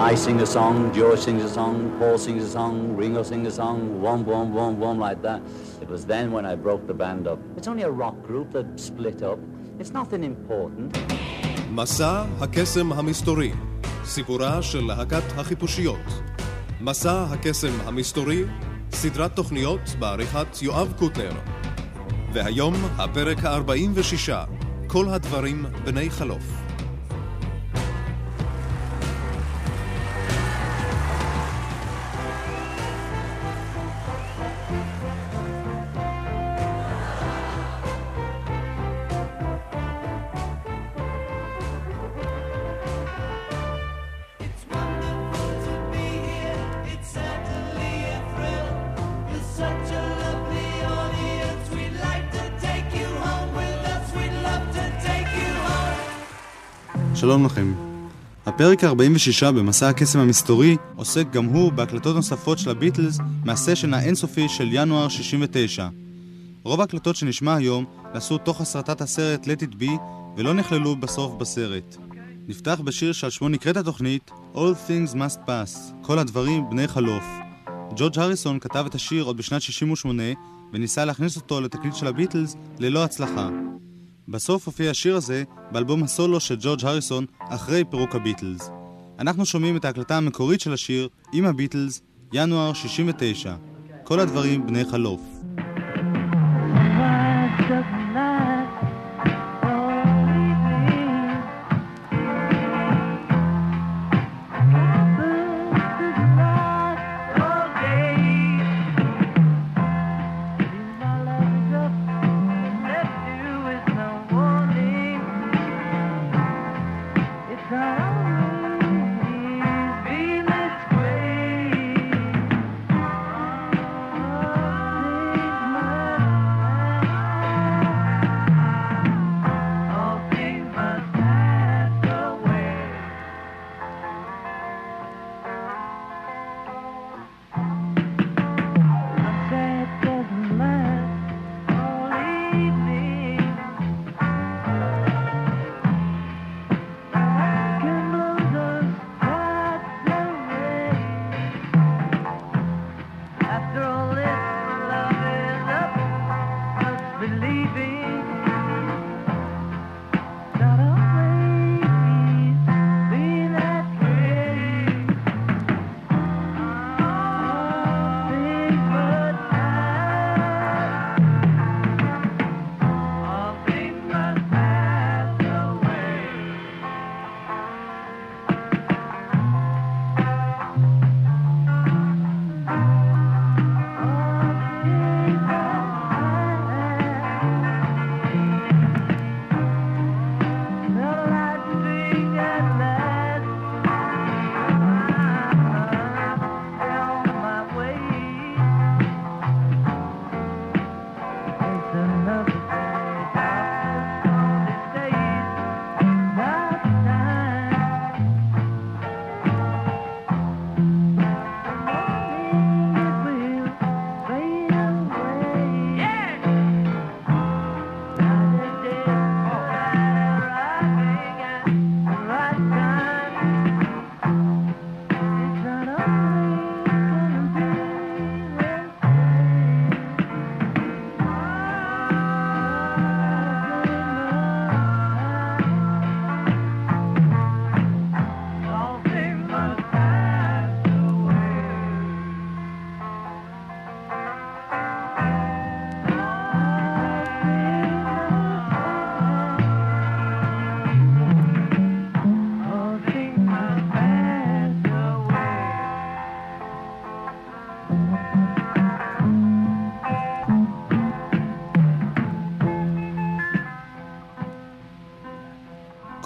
I sing a song, George sings a song, Paul sings a song, Ringo sings a song, one, one, one, one, like that. It was then when I broke the band up. It's only a rock group that split up. It's nothing important. מסע הקסם המסתורי, סיפורה של להקת החיפושיות. מסע הקסם המסתורי, סדרת תוכניות בעריכת יואב קוטנר. והיום הפרק ה-46, כל הדברים בני חלוף. שלום לכם. הפרק ה-46 במסע הקסם המסתורי עוסק גם הוא בהקלטות נוספות של הביטלס מהסשן האינסופי של ינואר 69. רוב ההקלטות שנשמע היום נעשו תוך הסרטת הסרט Let It Be ולא נכללו בסוף בסרט. נפתח בשיר שעל שמו נקראת התוכנית All Things Must Pass, כל הדברים בני חלוף. ג'ורג' הריסון כתב את השיר עוד בשנת 68 וניסה להכניס אותו לתקליט של הביטלס ללא הצלחה. בסוף הופיע השיר הזה באלבום הסולו של ג'ורג' הריסון אחרי פירוק הביטלס. אנחנו שומעים את ההקלטה המקורית של השיר עם הביטלס, ינואר 69. כל הדברים בני חלוף.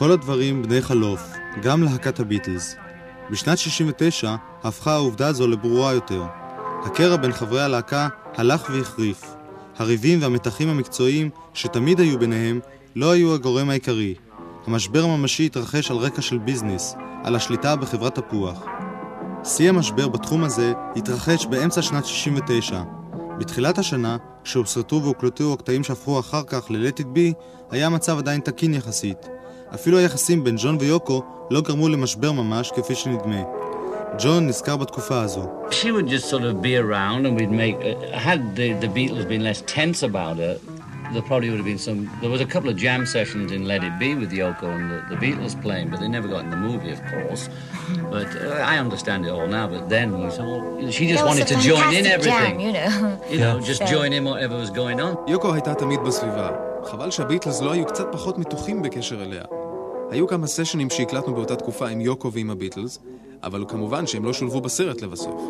כל הדברים בני חלוף, גם להקת הביטלס. בשנת 69 הפכה העובדה הזו לברורה יותר. הקרע בין חברי הלהקה הלך והחריף. הריבים והמתחים המקצועיים שתמיד היו ביניהם לא היו הגורם העיקרי. המשבר הממשי התרחש על רקע של ביזנס, על השליטה בחברת תפוח. שיא המשבר בתחום הזה התרחש באמצע שנת 69. בתחילת השנה, כשהוסרטו והוקלטו הקטעים שהפכו אחר כך ל-Let It Be, היה המצב עדיין תקין יחסית. אפילו היחסים בין ג'ון ויוקו לא גרמו למשבר ממש כפי שנדמה. ג'ון נזכר בתקופה הזו. She would just sort of be around and we'd make... Uh, had the, the Beatles been less tense about it, there probably would have been some... There was a couple of jam sessions in Let It Be with Yoko and the, the Beatles playing, but they never got in the movie, of course. But uh, I understand it all now, but then we saw... She just wanted to join in everything. Jam, you know. You know, just join in whatever was going on. יוקו הייתה תמיד בסביבה. חבל שהביטלס לא היו קצת פחות מתוחים בקשר אליה. היו כמה סשנים שהקלטנו באותה תקופה עם יוקו ועם הביטלס, אבל כמובן שהם לא שולבו בסרט לבסוף.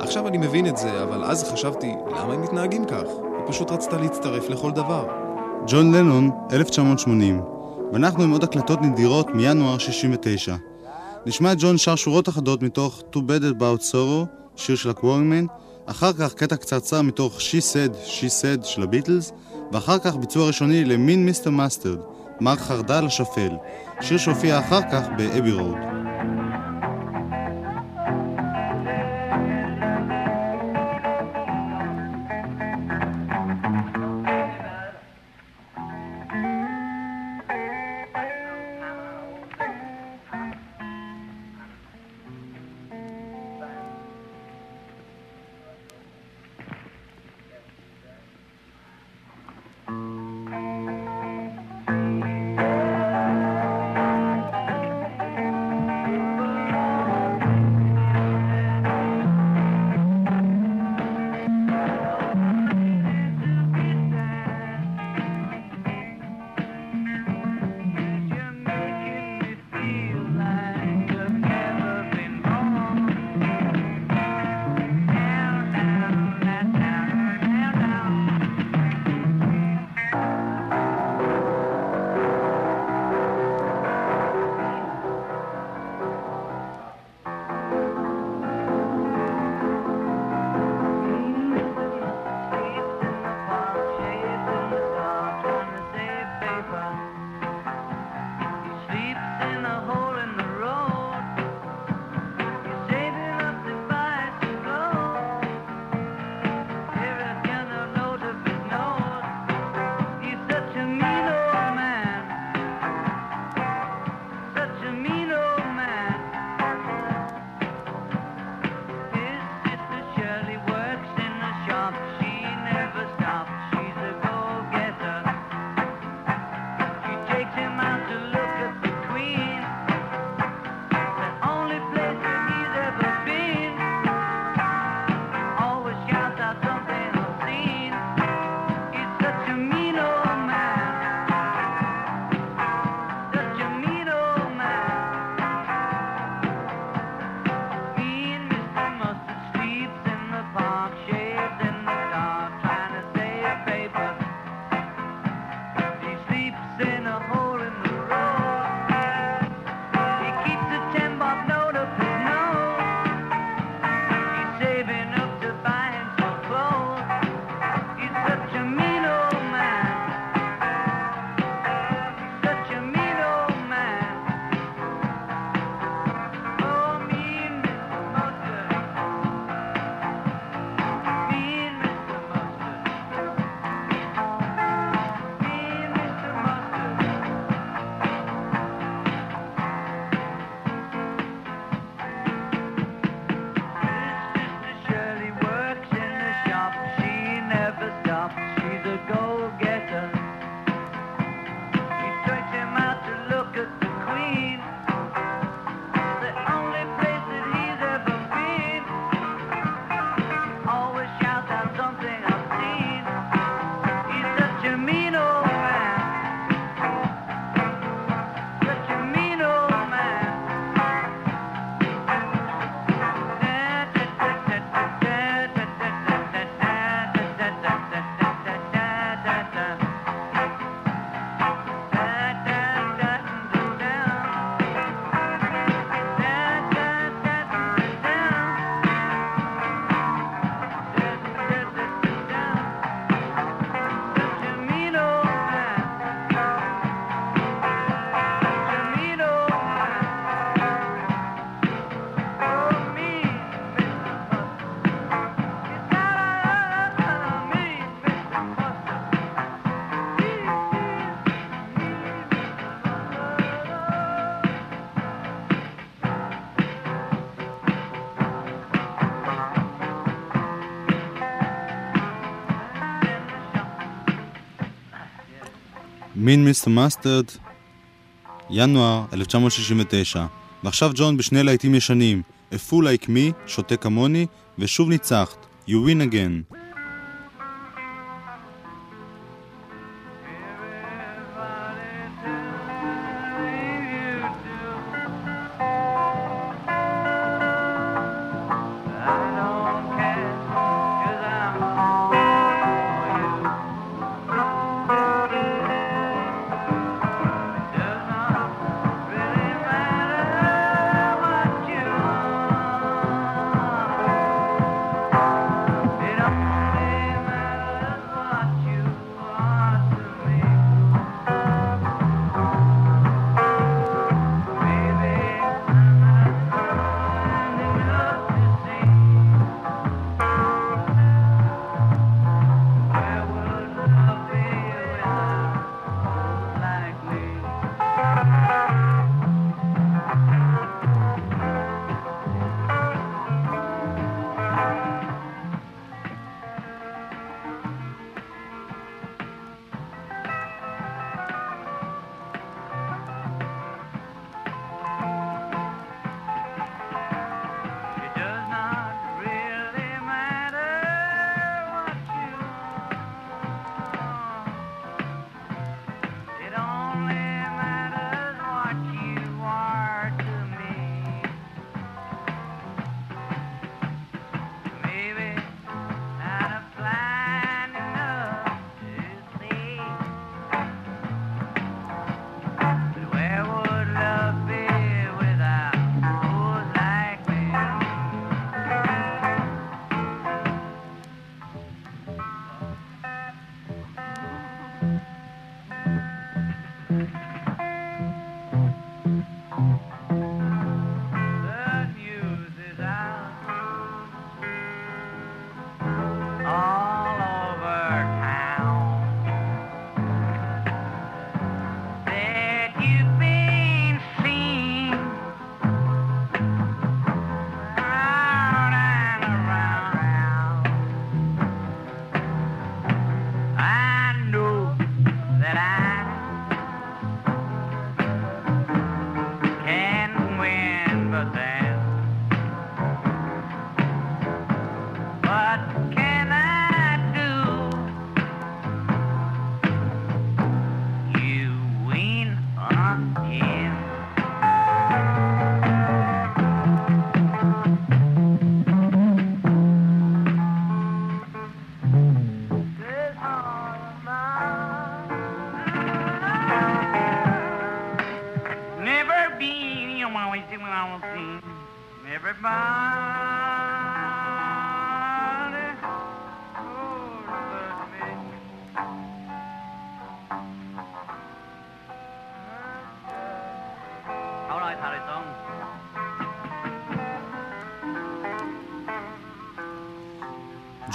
עכשיו אני מבין את זה, אבל אז חשבתי, למה הם מתנהגים כך? היא פשוט רצתה להצטרף לכל דבר. ג'ון לנון, 1980, ואנחנו עם עוד הקלטות נדירות מינואר 69. נשמע את ג'ון שר שורות אחדות מתוך Too Bad About Sorrow, שיר של הקוורמן, אחר כך קטע קצרצר מתוך She Said, She Said של הביטלס, ואחר כך ביצוע ראשוני ל Mean Mr. Mustard, מר חרדל השפל, שיר שהופיע אחר כך ב Abbey Road. Mean Mr. Mustard, ינואר 1969. ועכשיו ג'ון בשני להיטים ישנים, A Fool Like Me, שוטה כמוני, ושוב ניצחת, You Win Again.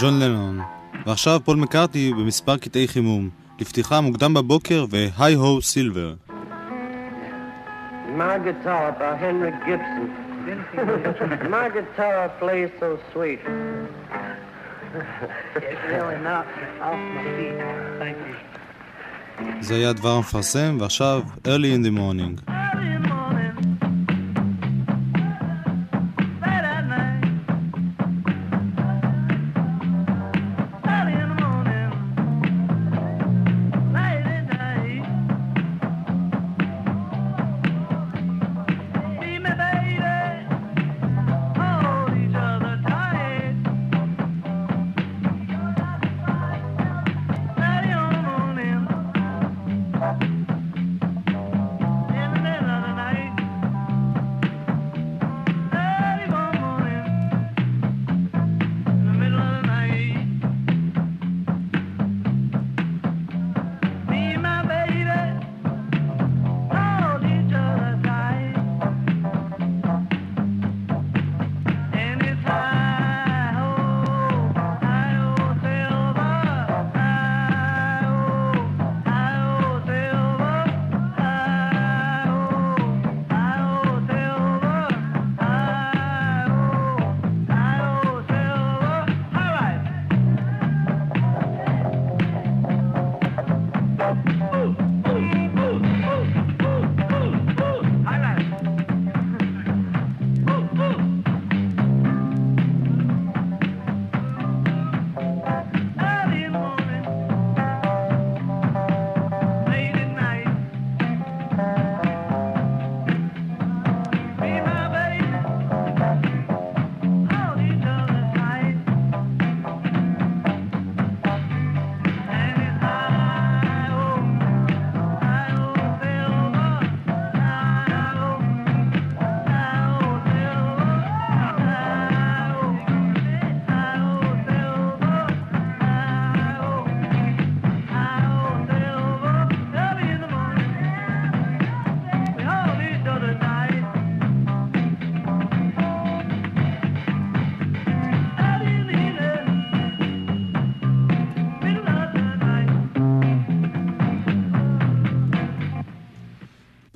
ג'ון לנון. ועכשיו פול מקארטי במספר קטעי חימום. לפתיחה מוקדם בבוקר והי הו סילבר. My guitar by Henry Gibson. My guitar plays so sweet. It's really not off my feet. Thank you. זה היה דבר המפרסם, ועכשיו Early in the Morning.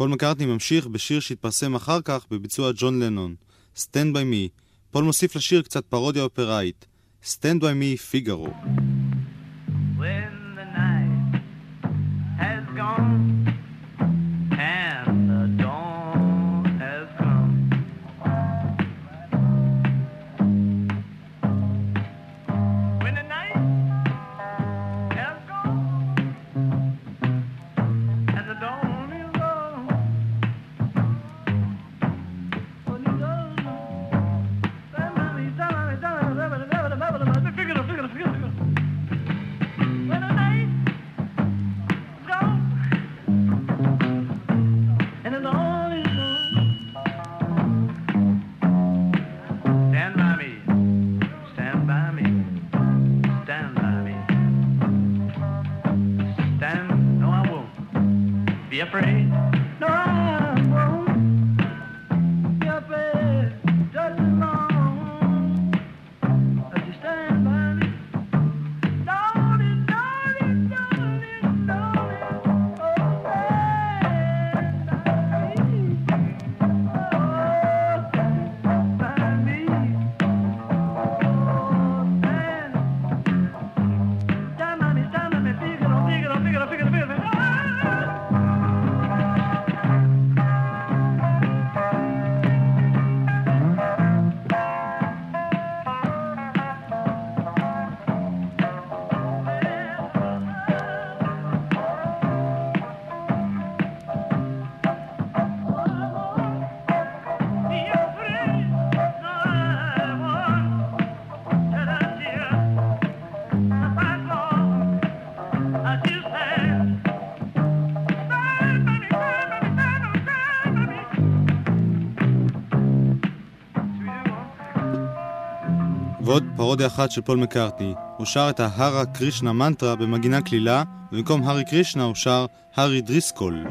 פול מקארטני ממשיך בשיר שהתפרסם אחר כך בביצוע ג'ון לנון, Stand by me. פול מוסיף לשיר קצת פרודיה אופראית, Stand by me פיגארו. ועוד פרודיה אחת של פול מקארטני. הוא שר את ההרה קרישנה מנטרה במגינה כלילה, ובמקום הארי קרישנה הוא שר הארי דריסקול.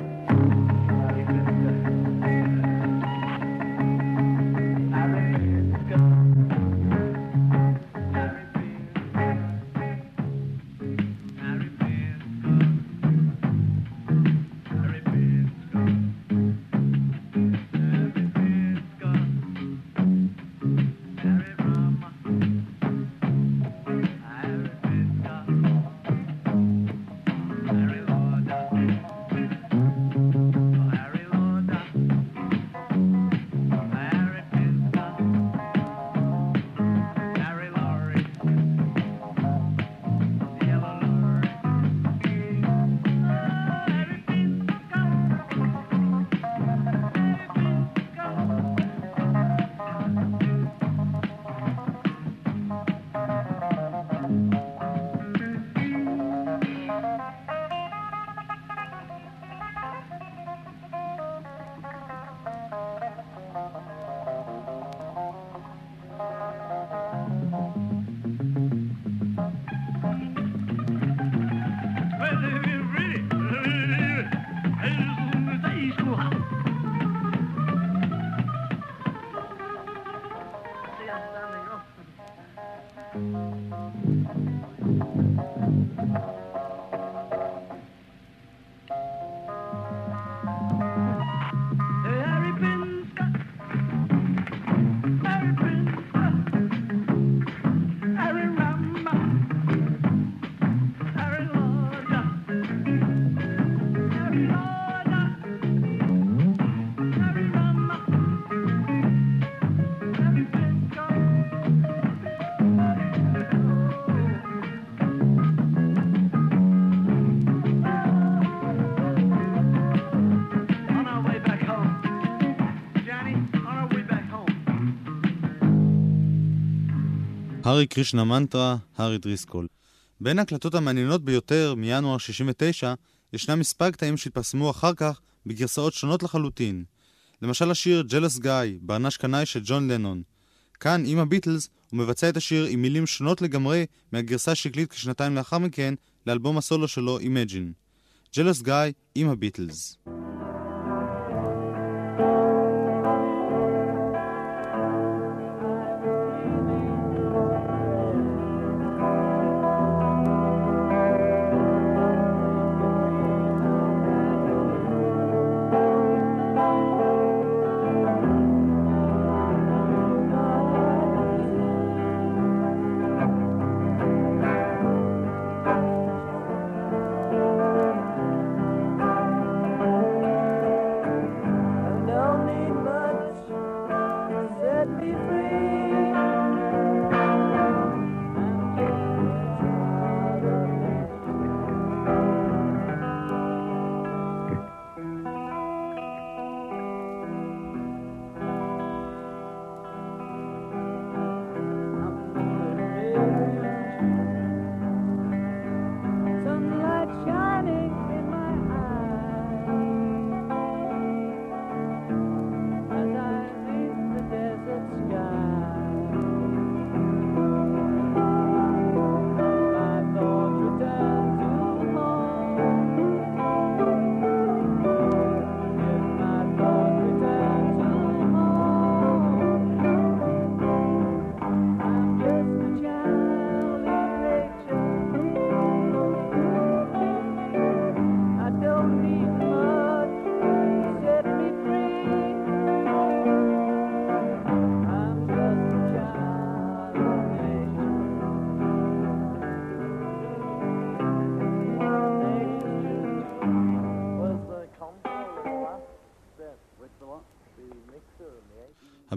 הארי קרישנה מנטרה, הארי דריסקול. בין ההקלטות המעניינות ביותר מינואר 69, ישנם מספר קטעים שהתפרסמו אחר כך בגרסאות שונות לחלוטין. למשל השיר "Jealous Guy", ברנש קנאי של ג'ון לנון. כאן, עם הביטלס, הוא מבצע את השיר עם מילים שונות לגמרי מהגרסה שהקליט כשנתיים לאחר מכן לאלבום הסולו שלו, Imagine. Jealous Guy עם הביטלס.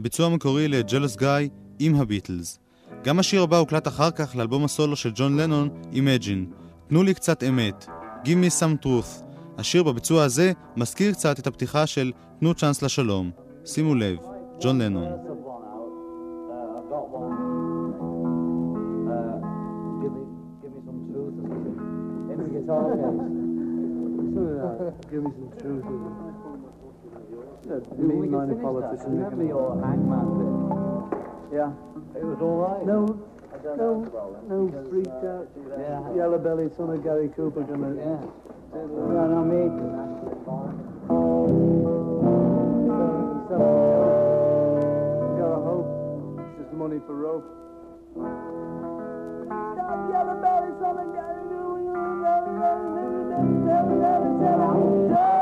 הביצוע המקורי לג'לוס גיא עם הביטלס. גם השיר הבא הוקלט אחר כך לאלבום הסולו של ג'ון לנון, Imagine. תנו לי קצת אמת, Give me some truth. השיר בביצוע הזה מזכיר קצת את הפתיחה של תנו צ'אנס לשלום. שימו לב, ג'ון לנון. Give me some truth. Me, minor politician. Remember your hangman bit? Yeah, it was all right. No, no, no, freaked out. Uh, yeah. Yellow belly, son of Gary Cooper, gonna. Yeah. No, no, me. Gotta hope. It's just money for rope. Stop yellow belly, son of Gary Done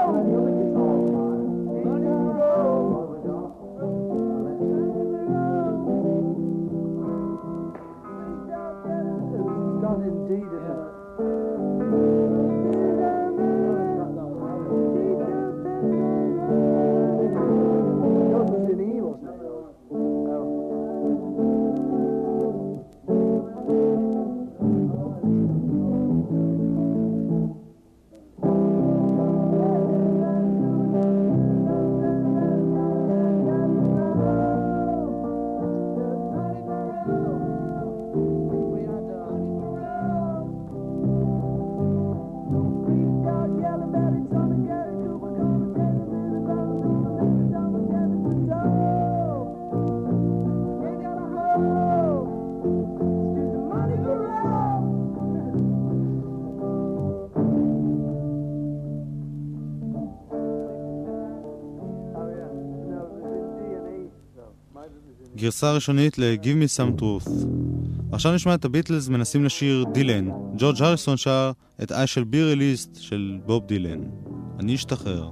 גרסה ראשונית ל-Give me some truth. עכשיו נשמע את הביטלס מנסים לשיר דילן. ג'ורג' הריסון שר את I shall be released של בוב דילן. אני אשתחרר.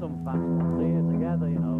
Some fast ones together, you know,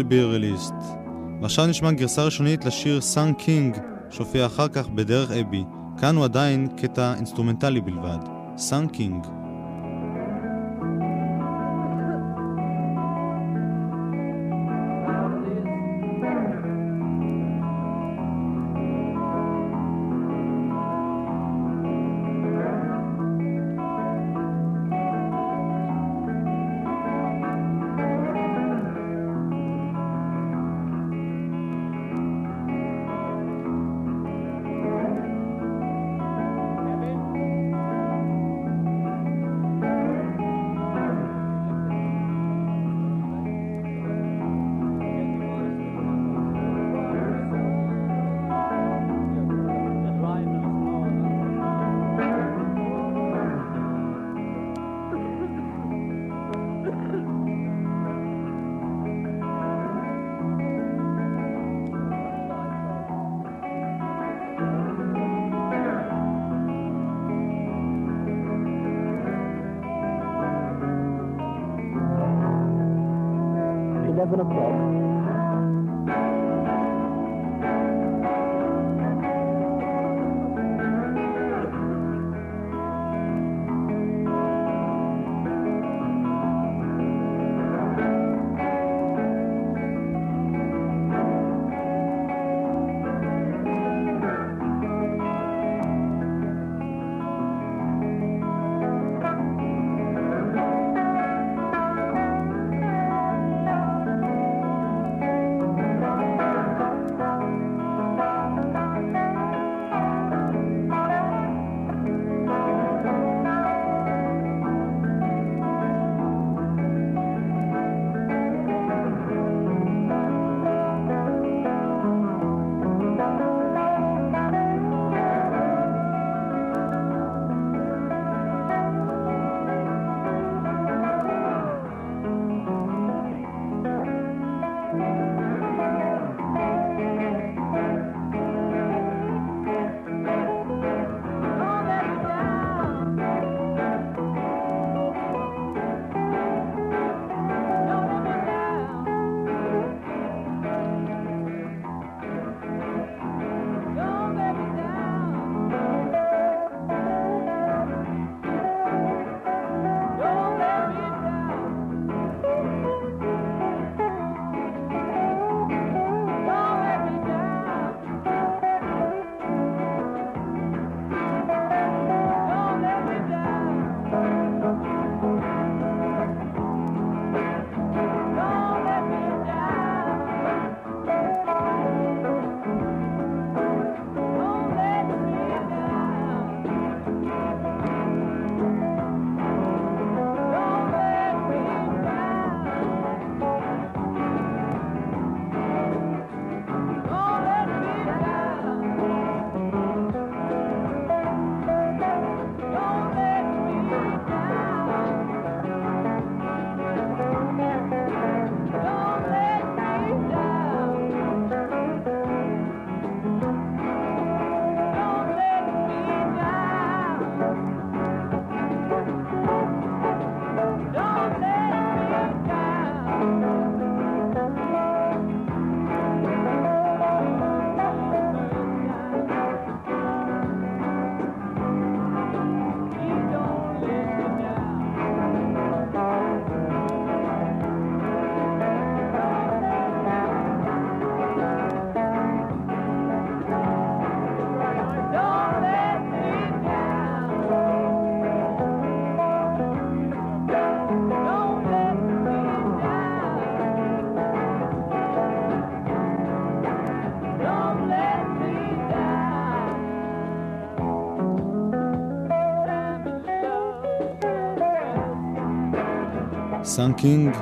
Be released. ועכשיו נשמע גרסה ראשונית לשיר Sun King, שהופיע אחר כך בדרך אבי. כאן הוא עדיין קטע אינסטרומנטלי בלבד. Sun King. סאנקינג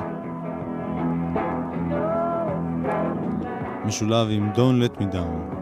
משולב עם Don't Let Me Down.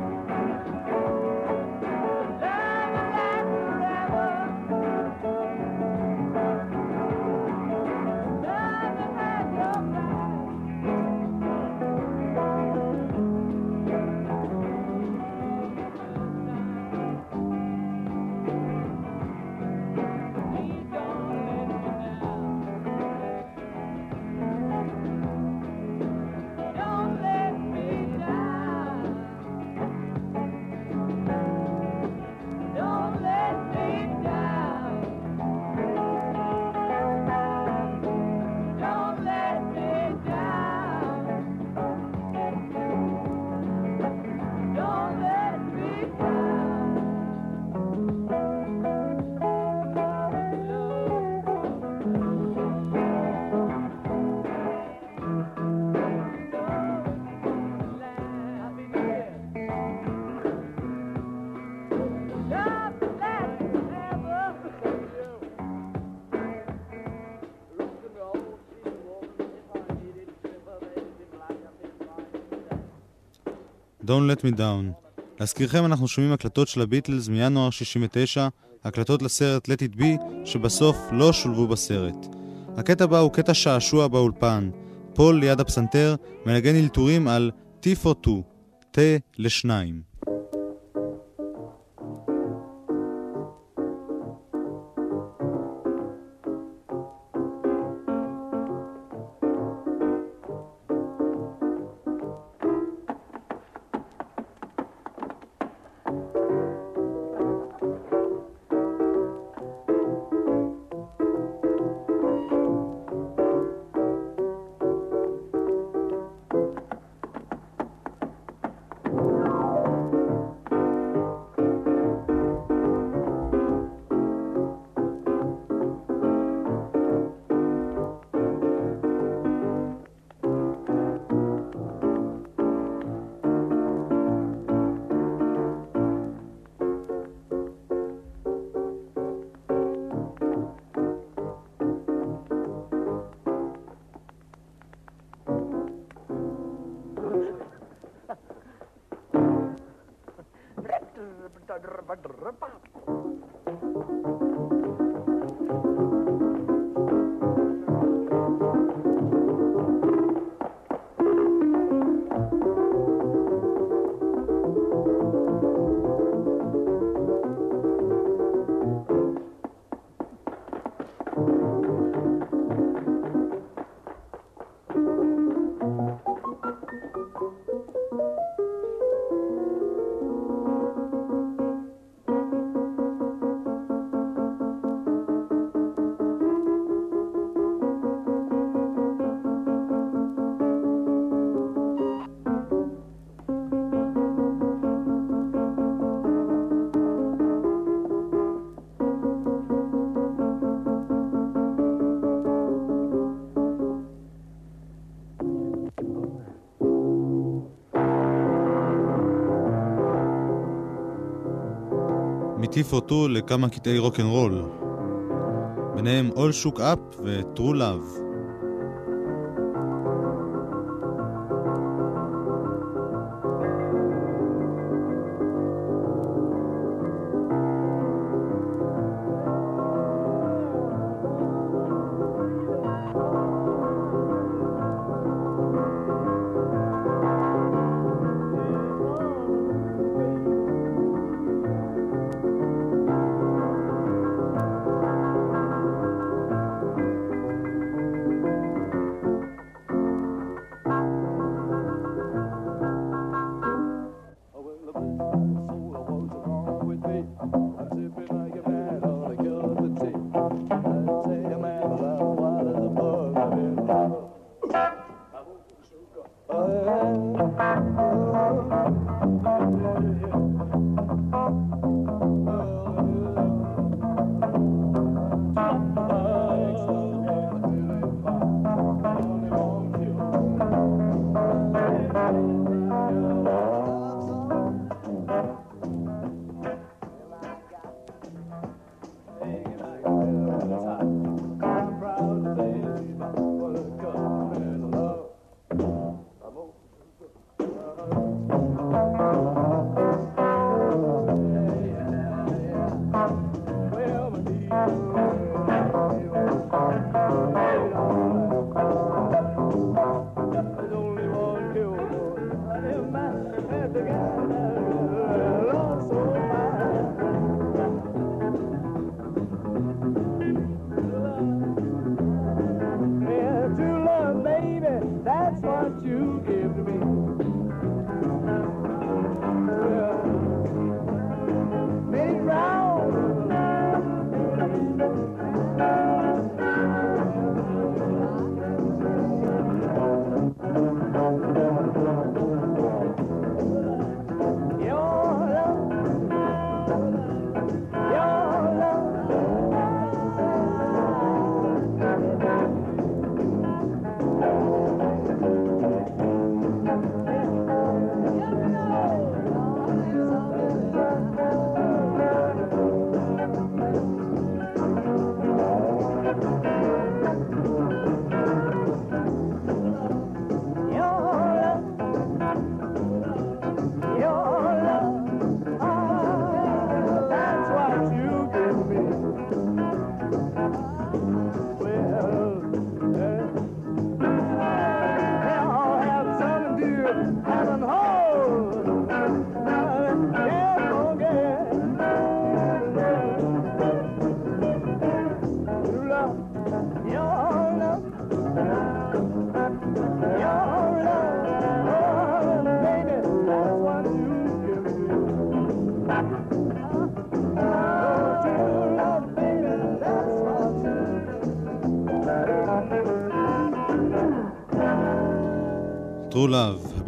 Don't Let Me Down. להזכירכם, אנחנו שומעים הקלטות של הביטלס מינואר 69, הקלטות לסרט Let It Be, שבסוף לא שולבו בסרט. הקטע הבא הוא קטע שעשוע באולפן. פול ליד הפסנתר מנגן אלתורים על T for 2, T לשניים. הטיף אותו לכמה קטעי רוקנרול. ביניהם All Shook Up ו-True Love.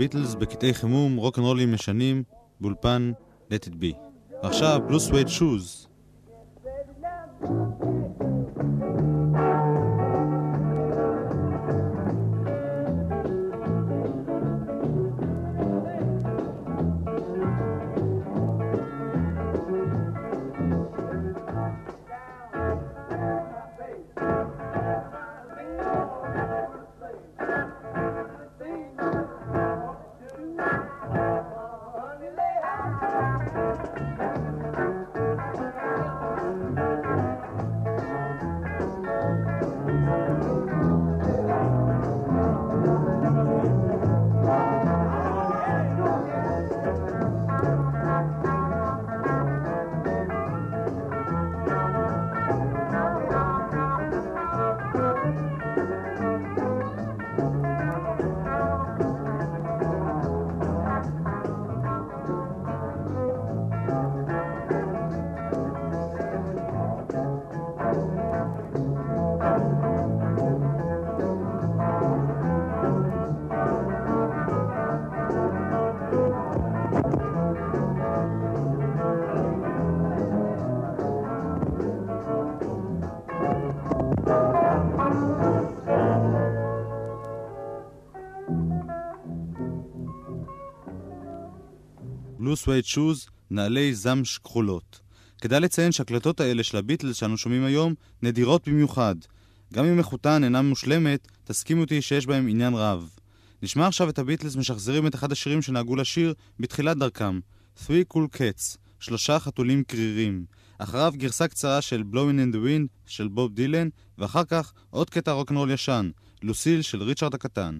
הביטלס בקטעי חימום, רוקנרולים משנים, באולפן Let It Be. ועכשיו, בלו סווייד שוז. בלו סווייד שוז, נעלי זמש כחולות. כדאי לציין שהקלטות האלה של הביטלס שאנו שומעים היום נדירות במיוחד. גם אם איכותן אינה מושלמת, תסכימו אותי שיש בהם עניין רב. נשמע עכשיו את הביטלס משחזרים את אחד השירים שנהגו לשיר בתחילת דרכם, Three Cool Cats, שלושה חתולים קרירים. אחריו גרסה קצרה של Blowing in the Wind של בוב דילן, ואחר כך עוד קטע רוקנרול ישן, לוסיל של ריצ'רד הקטן.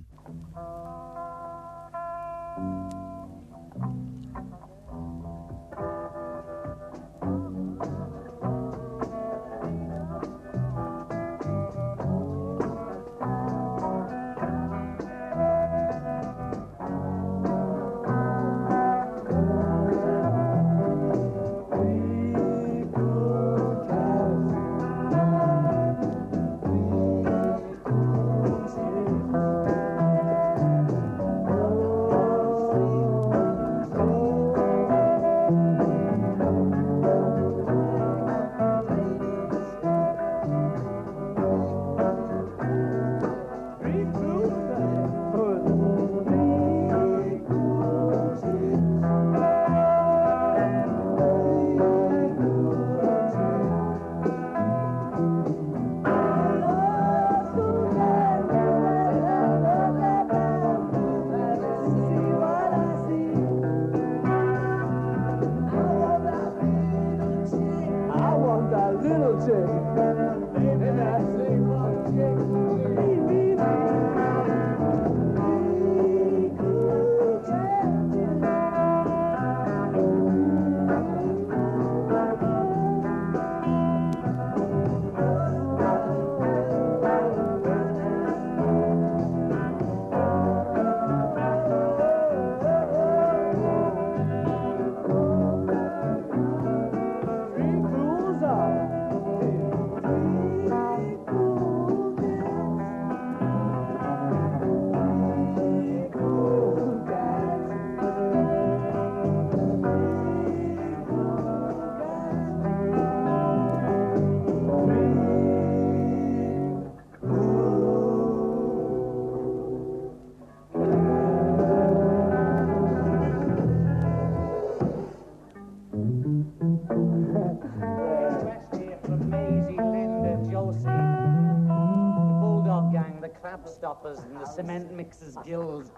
Mrs. Gill's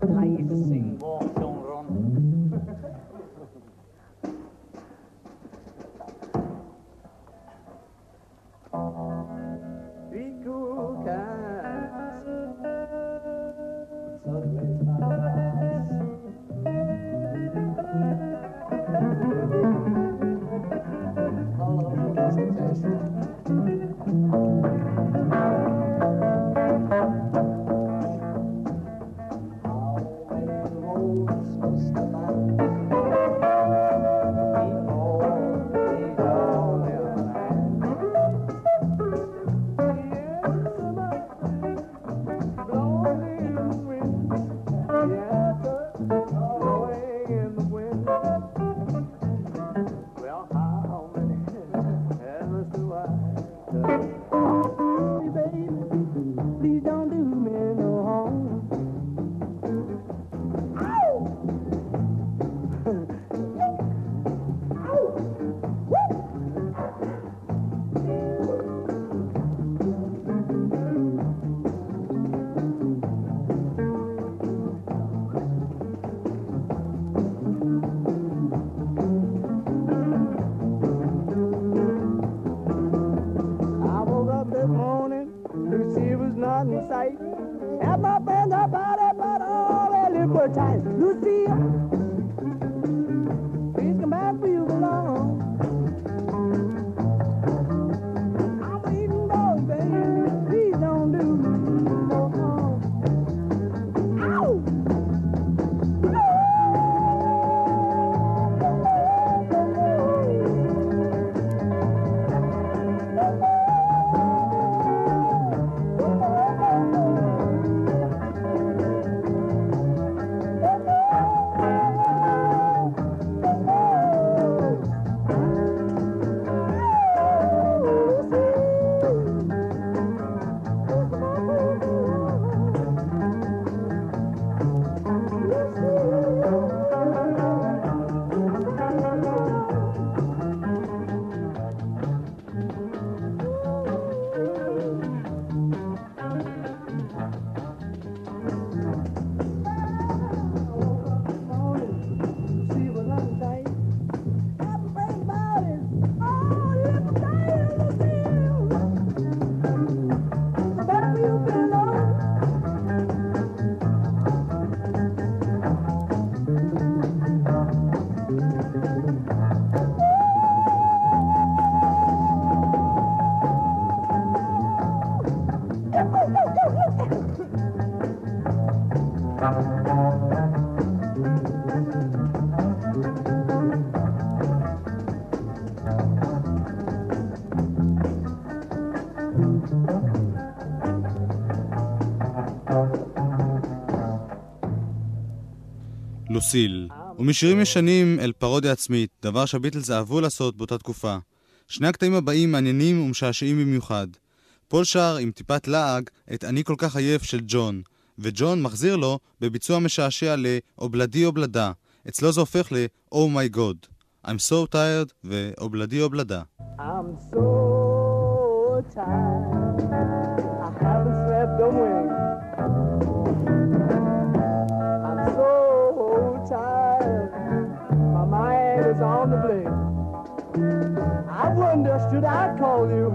nice and לוסיל, ומשירים ישנים אל פרודיה עצמית, דבר שהביטלס אהבו לעשות באותה תקופה. שני הקטעים הבאים מעניינים ומשעשעים במיוחד. פול שר עם טיפת לעג את "אני כל כך עייף" של ג'ון, וג'ון מחזיר לו בביצוע משעשע ל"אובלדי אובלדה". אצלו זה הופך ל-Oh my God. I'm so tired ואובלדי אובלדה. I'm so tired. I haven't slept a wink. I call you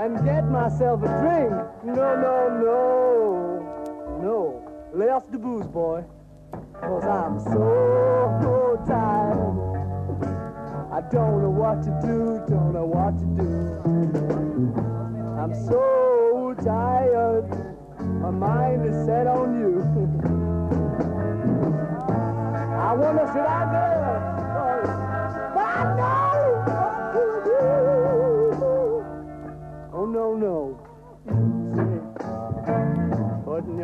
and get myself a drink? No, no, no, no. Lay off the booze, boy. Cause I'm so tired. I don't know what to do, don't know what to do. I'm so tired, my mind is set on you. I wonder should I go, but I know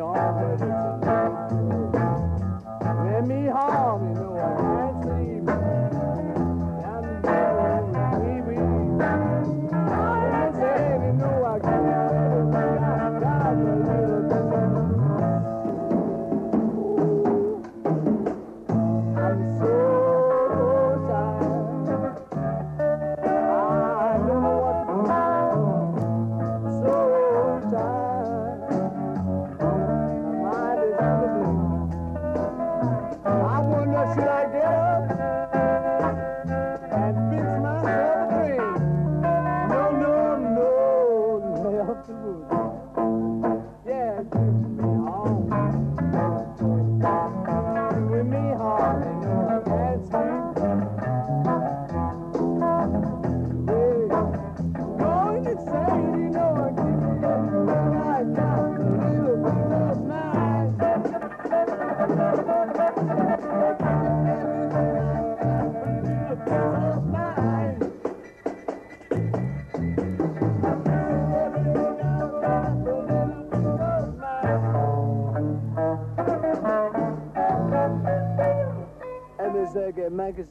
on.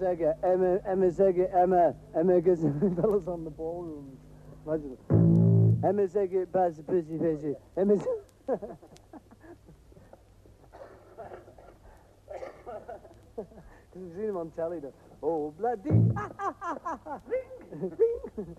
Mega Emma, Emma Zega, Emma, Emma gets fellas on the ballroom. Imagine. Emma Zega, Bazzy, Busy, Busy, Emma Because we've seen him on telly. Though. Oh, bloody. Ring, ring.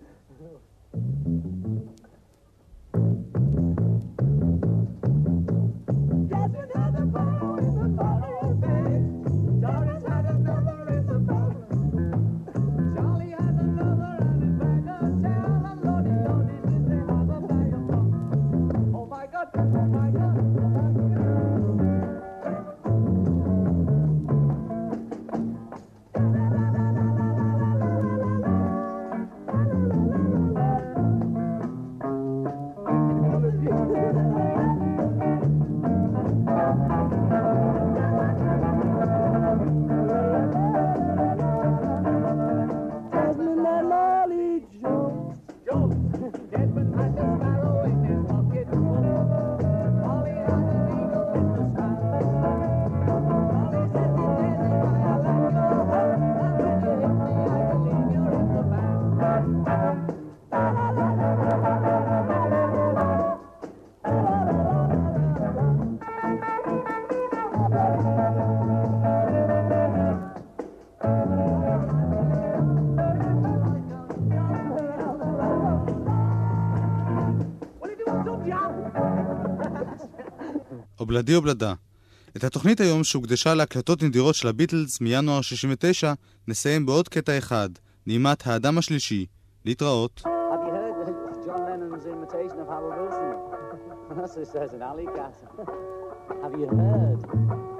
אובלדי אובלדה. את התוכנית היום, שהוקדשה להקלטות נדירות של הביטלס מינואר 69, נסיים בעוד קטע אחד, נעימת האדם השלישי. להתראות. Have you heard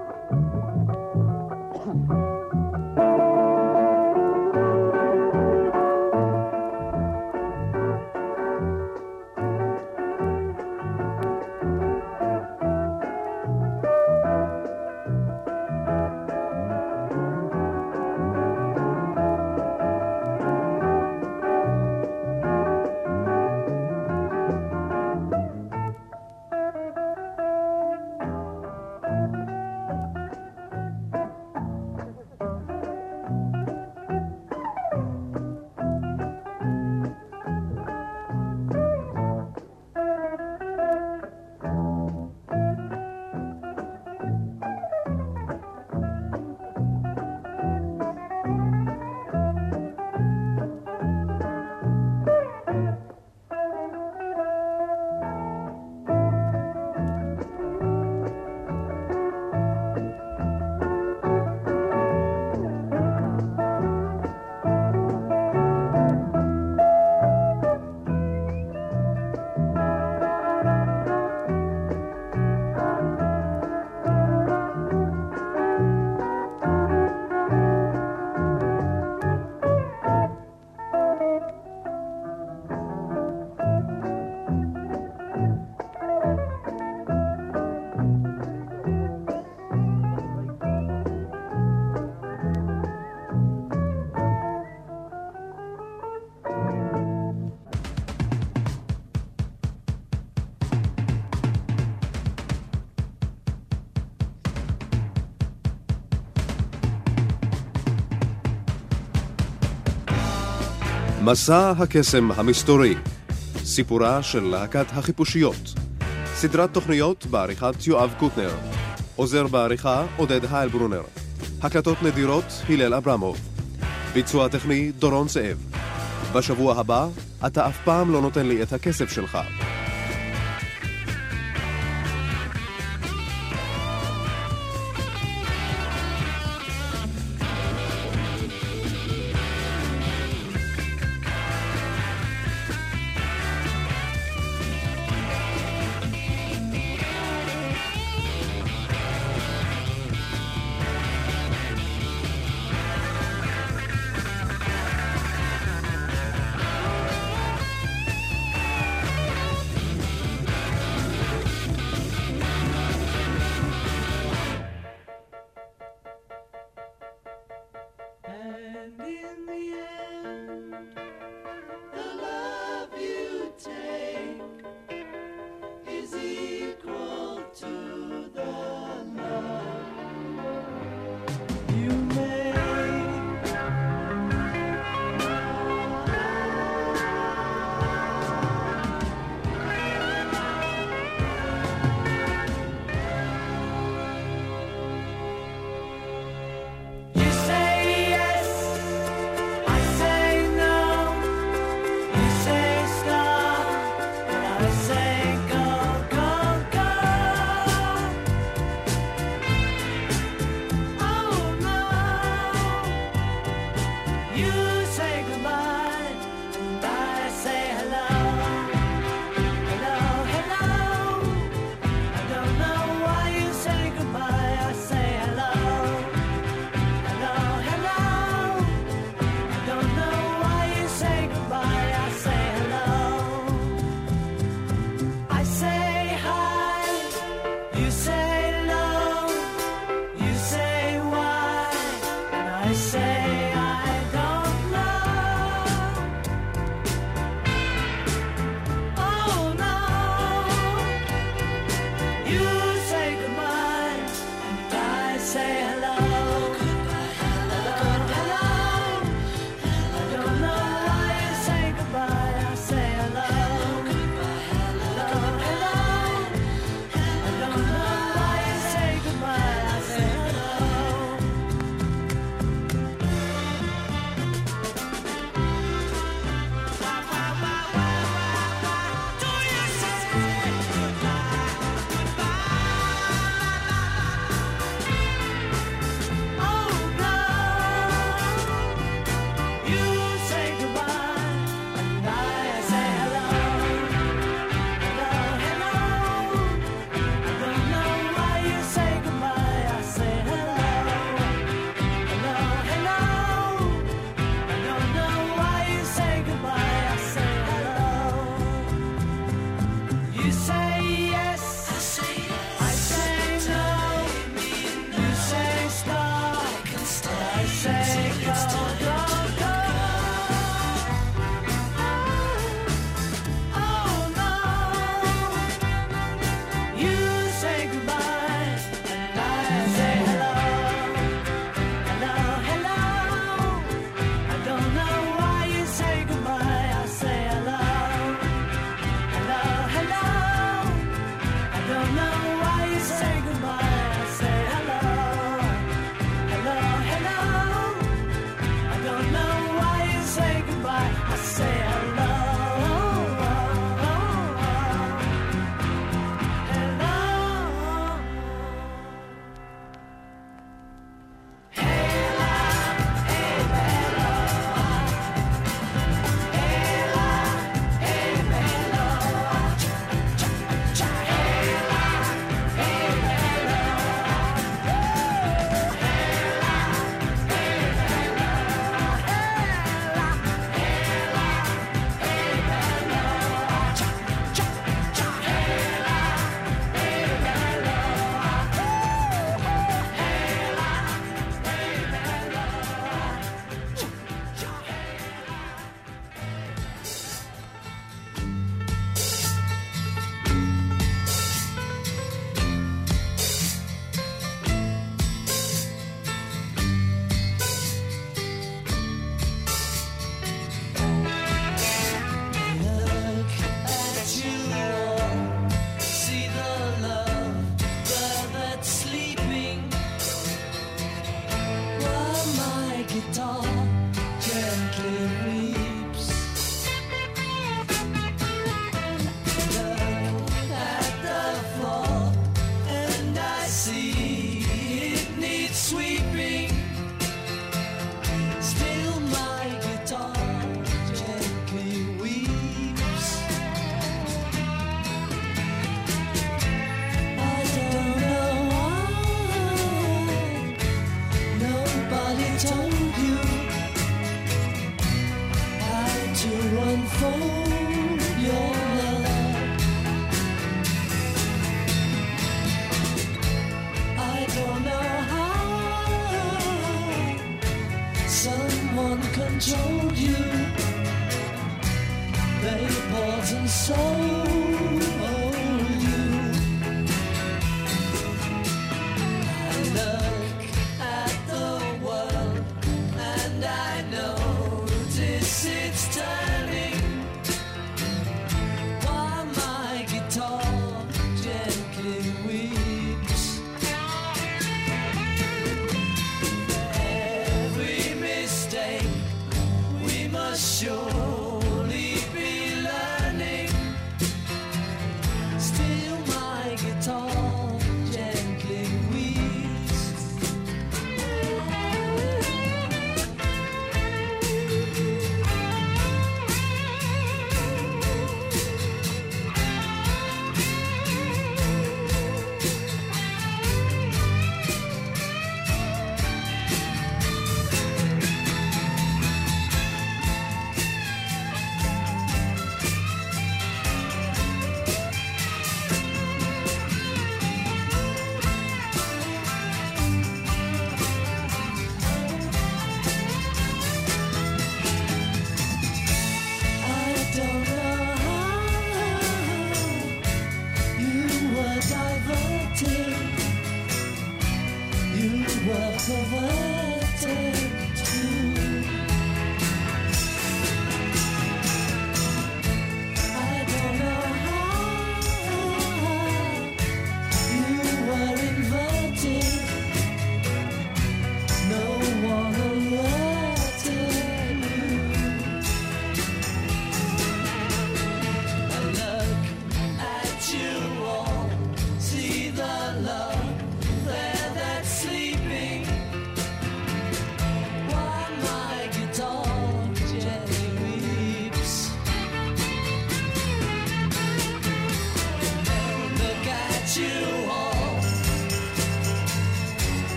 מסע הקסם המסתורי, סיפורה של להקת החיפושיות, סדרת תוכניות בעריכת יואב קוטנר, עוזר בעריכה עודד היילברונר, הקלטות נדירות הלל אברמוב, ביצוע טכני דורון זאב. בשבוע הבא, אתה אף פעם לא נותן לי את הכסף שלך.